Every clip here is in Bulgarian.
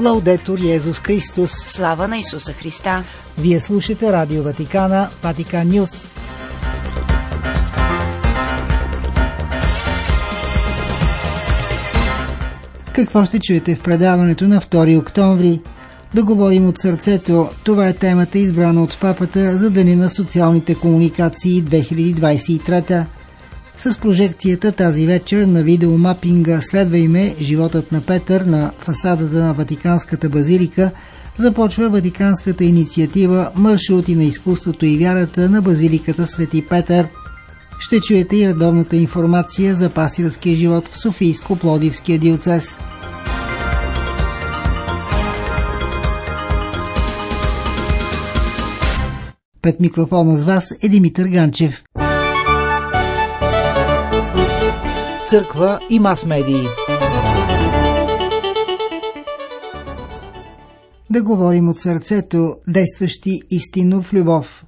Лаудетор Йезус Христос. Слава на Исуса Христа. Вие слушате Радио Ватикана, Ватикан Нюс. Какво ще чуете в предаването на 2 октомври? Да говорим от сърцето. Това е темата избрана от папата за Деня на социалните комуникации 2023. С прожекцията тази вечер на видеомапинга Следва име животът на Петър на фасадата на Ватиканската базилика започва Ватиканската инициатива Маршрути на изкуството и вярата на базиликата Свети Петър. Ще чуете и редовната информация за пастирския живот в Софийско-Плодивския диоцес. Пред микрофона с вас е Димитър Ганчев. Църква и мас-медии Да говорим от сърцето, действащи истинно в любов.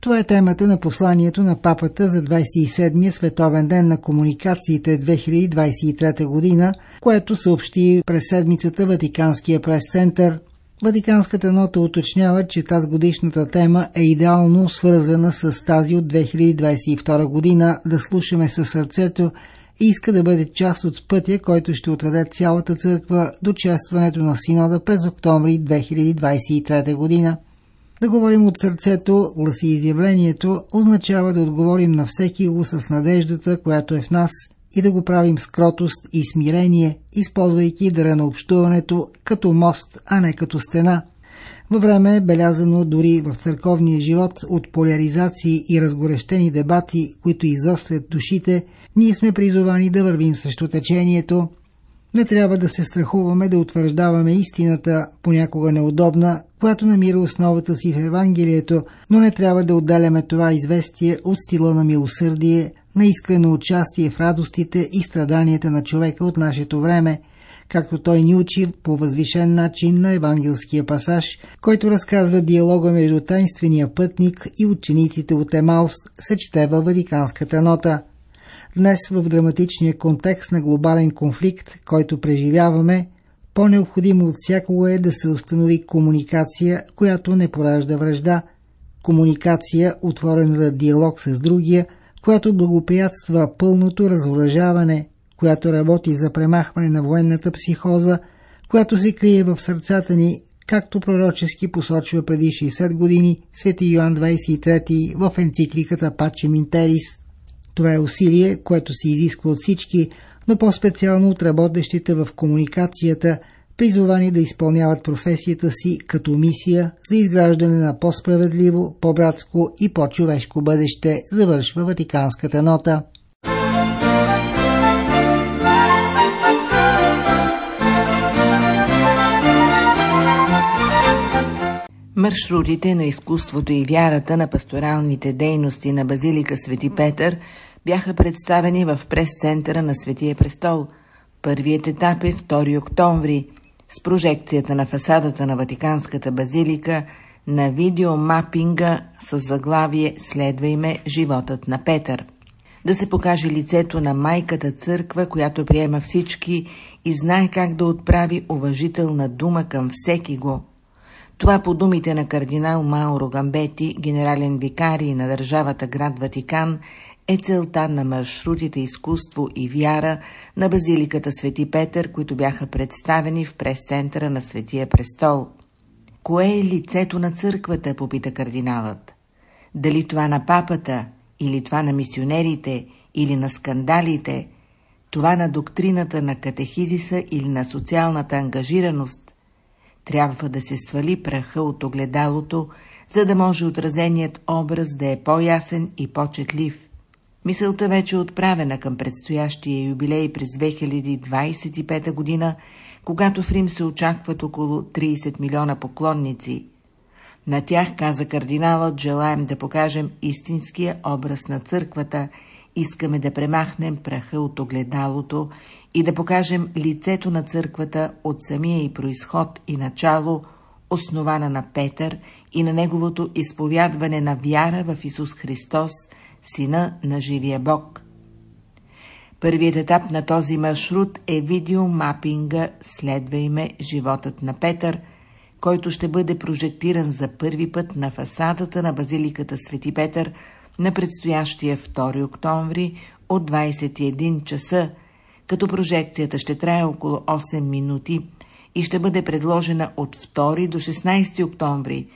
Това е темата на посланието на папата за 27-я Световен ден на комуникациите 2023 година, което съобщи през седмицата Ватиканския прес-център – Ватиканската нота уточнява, че тази годишната тема е идеално свързана с тази от 2022 година. Да слушаме със сърцето и иска да бъде част от пътя, който ще отведе цялата църква до честването на синода през октомври 2023 година. Да говорим от сърцето, гласи изявлението, означава да отговорим на всеки го с надеждата, която е в нас – и да го правим с кротост и смирение, използвайки дъра на общуването като мост, а не като стена. Във време е белязано дори в църковния живот от поляризации и разгорещени дебати, които изострят душите, ние сме призовани да вървим срещу течението. Не трябва да се страхуваме да утвърждаваме истината, понякога неудобна, която намира основата си в Евангелието, но не трябва да отдаляме това известие от стила на милосърдие, на искрено участие в радостите и страданията на човека от нашето време, както той ни учи по възвишен начин на евангелския пасаж, който разказва диалога между тайнствения пътник и учениците от Емаус, се чете Ватиканската нота. Днес в драматичния контекст на глобален конфликт, който преживяваме, по-необходимо от всякога е да се установи комуникация, която не поражда връжда, комуникация, отворена за диалог с другия – която благоприятства пълното разоръжаване, която работи за премахване на военната психоза, която се крие в сърцата ни, както пророчески посочва преди 60 години свети Йоан 23 в енцикликата Паче Минтерис. Това е усилие, което се изисква от всички, но по-специално от работещите в комуникацията – призовани да изпълняват професията си като мисия за изграждане на по-справедливо, по-братско и по-човешко бъдеще, завършва Ватиканската нота. Маршрутите на изкуството и вярата на пасторалните дейности на Базилика Свети Петър бяха представени в прес-центъра на Светия престол. Първият етап е 2 октомври – с прожекцията на фасадата на Ватиканската базилика на видеомапинга с заглавие «Следва име животът на Петър». Да се покаже лицето на майката църква, която приема всички и знае как да отправи уважителна дума към всеки го. Това по думите на кардинал Мауро Гамбети, генерален викарий на държавата град Ватикан, е целта на маршрутите изкуство и вяра на базиликата Свети Петър, които бяха представени в прес-центъра на Светия престол. Кое е лицето на църквата, попита кардиналът. Дали това на папата, или това на мисионерите, или на скандалите, това на доктрината на катехизиса или на социалната ангажираност, трябва да се свали праха от огледалото, за да може отразеният образ да е по-ясен и по-четлив. Мисълта вече е отправена към предстоящия юбилей през 2025 година, когато в Рим се очакват около 30 милиона поклонници. На тях, каза кардиналът, желаем да покажем истинския образ на църквата, искаме да премахнем праха от огледалото и да покажем лицето на църквата от самия и происход и начало, основана на Петър и на неговото изповядване на вяра в Исус Христос – Сина на живия Бог. Първият етап на този маршрут е видеомапинга «Следва име животът на Петър», който ще бъде прожектиран за първи път на фасадата на базиликата Свети Петър на предстоящия 2 октомври от 21 часа, като прожекцията ще трае около 8 минути и ще бъде предложена от 2 до 16 октомври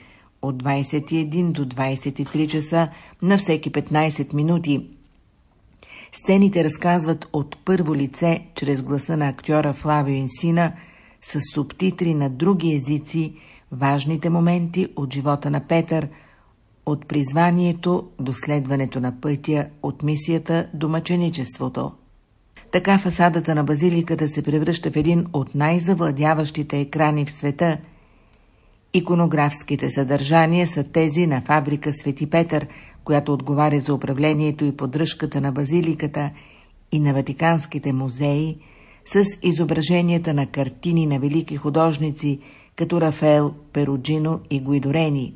от 21 до 23 часа на всеки 15 минути. Сцените разказват от първо лице, чрез гласа на актьора Флавио Инсина, с субтитри на други езици, важните моменти от живота на Петър, от призванието до следването на пътя, от мисията до мъченичеството. Така фасадата на базиликата се превръща в един от най-завладяващите екрани в света. Иконографските съдържания са тези на фабрика Свети Петър, която отговаря за управлението и поддръжката на базиликата и на Ватиканските музеи, с изображенията на картини на велики художници, като Рафаел, Перуджино и Гуидорени.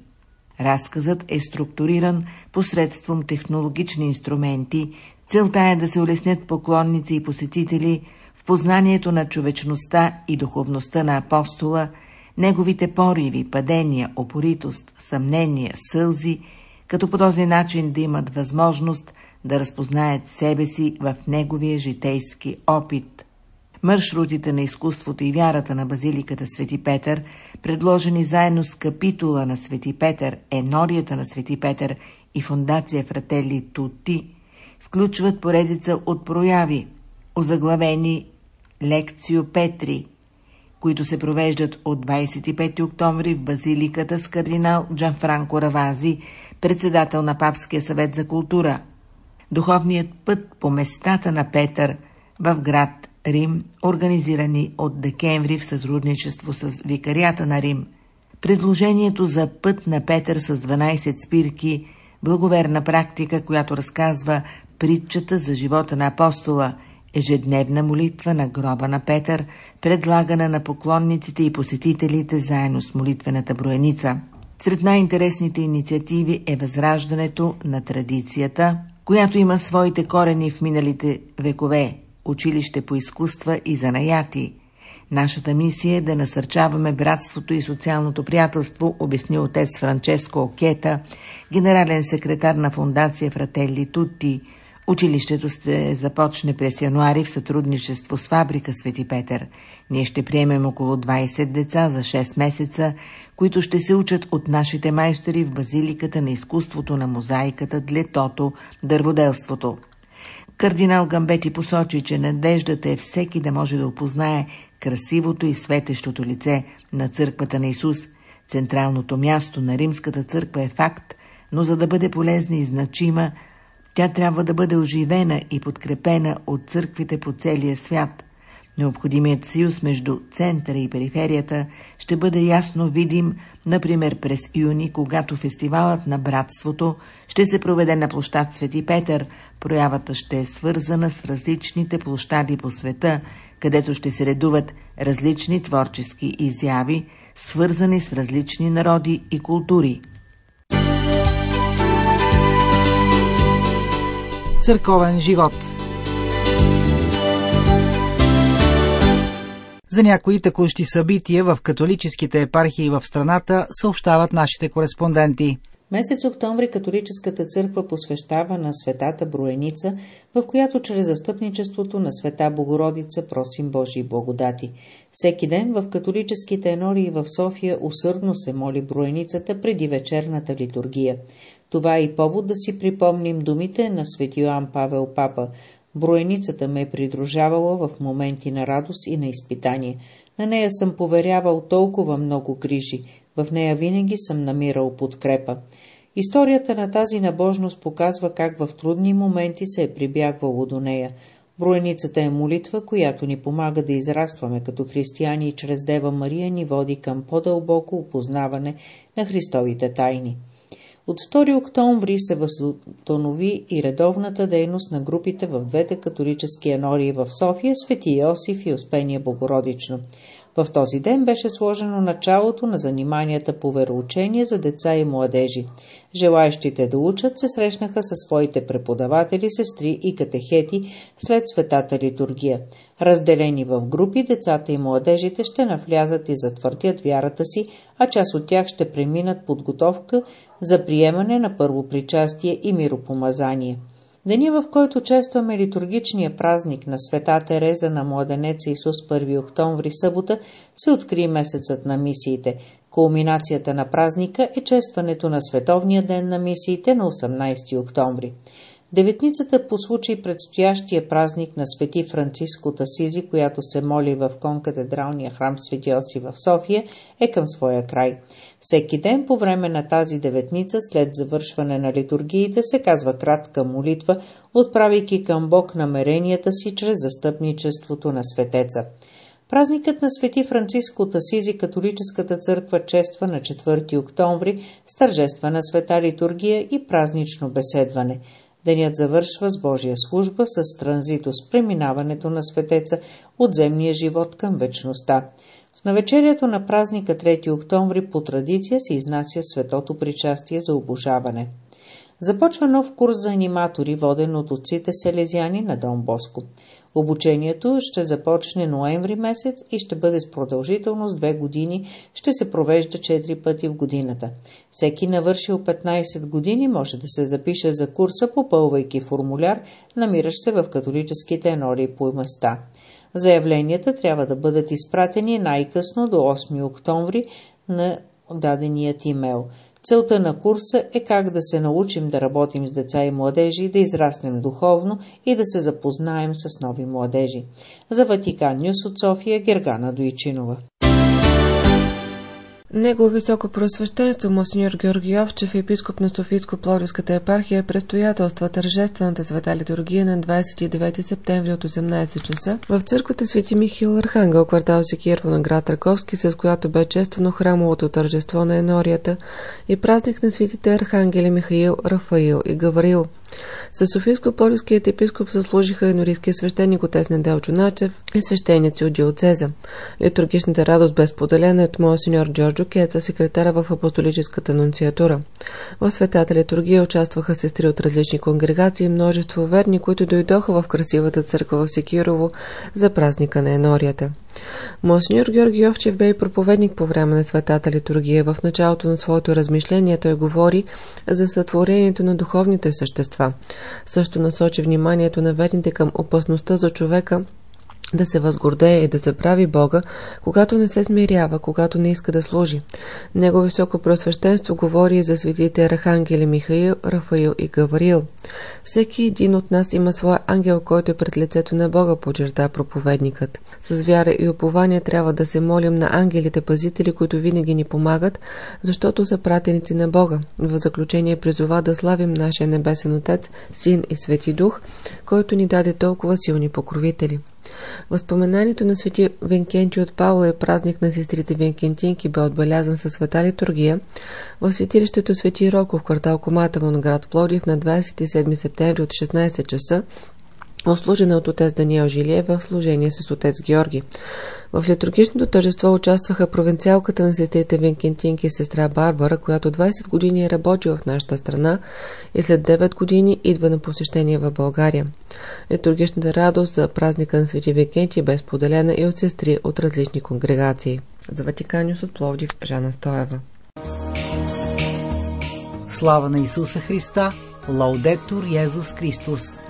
Разказът е структуриран посредством технологични инструменти, целта е да се улеснят поклонници и посетители в познанието на човечността и духовността на апостола, неговите пориви, падения, опоритост, съмнения, сълзи, като по този начин да имат възможност да разпознаят себе си в неговия житейски опит. Маршрутите на изкуството и вярата на базиликата Свети Петър, предложени заедно с капитула на Свети Петър, енорията на Свети Петър и фундация Фрателли Тути, включват поредица от прояви, озаглавени Лекцио Петри, които се провеждат от 25 октомври в базиликата с кардинал Джанфранко Равази, председател на Папския съвет за култура. Духовният път по местата на Петър в град Рим, организирани от декември в сътрудничество с Викарията на Рим. Предложението за път на Петър с 12 спирки, благоверна практика, която разказва притчата за живота на апостола, ежедневна молитва на гроба на Петър, предлагана на поклонниците и посетителите заедно с молитвената броеница. Сред най-интересните инициативи е възраждането на традицията, която има своите корени в миналите векове училище по изкуства и занаяти. Нашата мисия е да насърчаваме братството и социалното приятелство, обясни отец Франческо Окета, генерален секретар на фундация Фрателли Тутти. Училището ще започне през януари в сътрудничество с фабрика Свети Петър. Ние ще приемем около 20 деца за 6 месеца, които ще се учат от нашите майстори в базиликата на изкуството на мозайката, длетото, дърводелството. Кардинал Гамбети посочи, че надеждата е всеки да може да опознае красивото и светещото лице на църквата на Исус. Централното място на римската църква е факт, но за да бъде полезна и значима, тя трябва да бъде оживена и подкрепена от църквите по целия свят. Необходимият съюз между центъра и периферията ще бъде ясно видим, например през юни, когато фестивалът на братството ще се проведе на площад Свети Петър. Проявата ще е свързана с различните площади по света, където ще се редуват различни творчески изяви, свързани с различни народи и култури. Църковен живот За някои текущи събития в католическите епархии в страната съобщават нашите кореспонденти. Месец октомври католическата църква посвещава на светата Броеница, в която чрез застъпничеството на света Богородица просим Божии благодати. Всеки ден в католическите енории в София усърдно се моли Броеницата преди вечерната литургия. Това е и повод да си припомним думите на свети Йоан Павел Папа – Броеницата ме е придружавала в моменти на радост и на изпитание. На нея съм поверявал толкова много грижи, в нея винаги съм намирал подкрепа. Историята на тази набожност показва как в трудни моменти се е прибягвало до нея. Броеницата е молитва, която ни помага да израстваме като християни и чрез Дева Мария ни води към по-дълбоко опознаване на Христовите тайни. От 2 октомври се възстанови и редовната дейност на групите в двете католически енории в София, Свети Йосиф и Успение Богородично. В този ден беше сложено началото на заниманията по вероучение за деца и младежи. Желаящите да учат се срещнаха със своите преподаватели, сестри и катехети след светата литургия. Разделени в групи, децата и младежите ще навлязат и затвърдят вярата си, а част от тях ще преминат подготовка за приемане на първо причастие и миропомазание. Деня, в който честваме литургичния празник на света Тереза на младенеца Исус 1 октомври събота, се откри месецът на мисиите. Кулминацията на празника е честването на Световния ден на мисиите на 18 октомври. Деветницата по случай предстоящия празник на свети Франциск от Асизи, която се моли в конкатедралния храм Свети Оси в София, е към своя край. Всеки ден по време на тази деветница, след завършване на литургиите, се казва кратка молитва, отправяйки към Бог намеренията си чрез застъпничеството на светеца. Празникът на свети Франциск от Асизи католическата църква чества на 4 октомври с тържествена света литургия и празнично беседване – Денят завършва с Божия служба с транзито с преминаването на светеца от земния живот към вечността. В навечерието на празника 3 октомври по традиция се изнася светото причастие за обожаване. Започва нов курс за аниматори, воден от отците селезяни на Дон Боско. Обучението ще започне ноември месец и ще бъде с продължителност две години, ще се провежда 4 пъти в годината. Всеки навършил 15 години може да се запише за курса, попълвайки формуляр, намиращ се в католическите енори по места. Заявленията трябва да бъдат изпратени най-късно до 8 октомври на даденият имейл. Целта на курса е как да се научим да работим с деца и младежи, да израснем духовно и да се запознаем с нови младежи. За Ватикан Нюс от София Гергана Дойчинова. Негово високо просвещенство Монсеньор Георги Овчев, епископ на Софийско-Пловдивската епархия, предстоятелства тържествената света литургия на 29 септември от 18 часа в църквата Свети Михил Архангел, квартал Секирво на град Раковски, с която бе чествано храмовото тържество на енорията и празник на светите архангели Михаил, Рафаил и Гаврил – с Софийско-Полиският епископ заслужиха енорийския свещеник отец Неделчо Начев и свещеници от диоцеза. Литургичната радост бе споделена от моя сеньор Джорджо Кеца, секретара в апостолическата нунциатура. В светата литургия участваха сестри от различни конгрегации и множество верни, които дойдоха в красивата църква в Секирово за празника на енорията. Монсеньор Георги Овчев бе и проповедник по време на светата литургия. В началото на своето размишление той говори за сътворението на духовните същества. Също насочи вниманието на верните към опасността за човека да се възгордее и да забрави Бога, когато не се смирява, когато не иска да служи. Него високо просвещенство говори и за светите архангели Михаил, Рафаил и Гавриил. Всеки един от нас има своя ангел, който е пред лицето на Бога, почерта проповедникът. С вяра и упование трябва да се молим на ангелите пазители, които винаги ни помагат, защото са пратеници на Бога. В заключение призова да славим нашия небесен Отец, Син и Свети Дух, който ни даде толкова силни покровители. Възпоменанието на свети Венкенти от Павла е празник на сестрите Венкентинки бе отбелязан със света литургия в светилището Свети Роко в квартал Коматово на град Плодив на 27 септември от 16 часа Ослужена от отец Даниел Жилие в служение с отец Георги. В литургичното тържество участваха провинциалката на сестрите Венкентинки и сестра Барбара, която 20 години е работила в нашата страна и след 9 години идва на посещение в България. Литургичната радост за празника на Свети Викенти бе споделена и от сестри от различни конгрегации. За Ватиканиус от Пловдив, Жана Стоева. Слава на Исуса Христа! Лаудетур Йезус Христос!